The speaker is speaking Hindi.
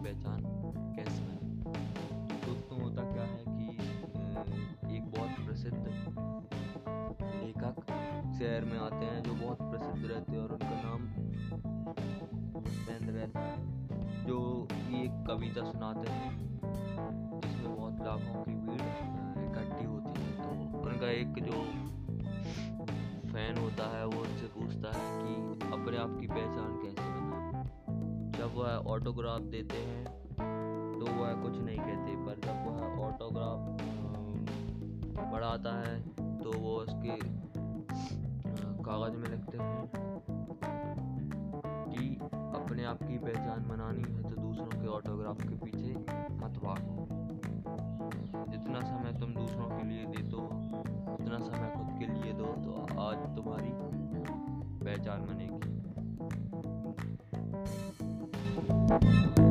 पहचान कैसे बने? दोस्तों, होता क्या है कि एक बहुत प्रसिद्ध लेखक शहर में आते हैं जो बहुत प्रसिद्ध रहते हैं और उनका नाम पेंद्र रहता है, जो एक कविता सुनाते हैं, जिसमें बहुत लाखों की भीड़ इकट्ठी होती है। तो उनका एक जो फ़ैन होता है, वो उनसे पूछता है कि अपने आप की पहचान कैसे जब वह ऑटोग्राफ देते हैं तो वह कुछ नहीं कहते, पर जब वह ऑटोग्राफ बढ़ाता है तो वो उसके कागज़ में लिखते हैं कि अपने आप की पहचान बनानी है तो दूसरों के ऑटोग्राफ के पीछे मत भागो। जितना समय तुम दूसरों के लिए देते हो, उतना समय खुद के लिए दो तो आज तुम्हारी पहचान बनेगी। Thank you.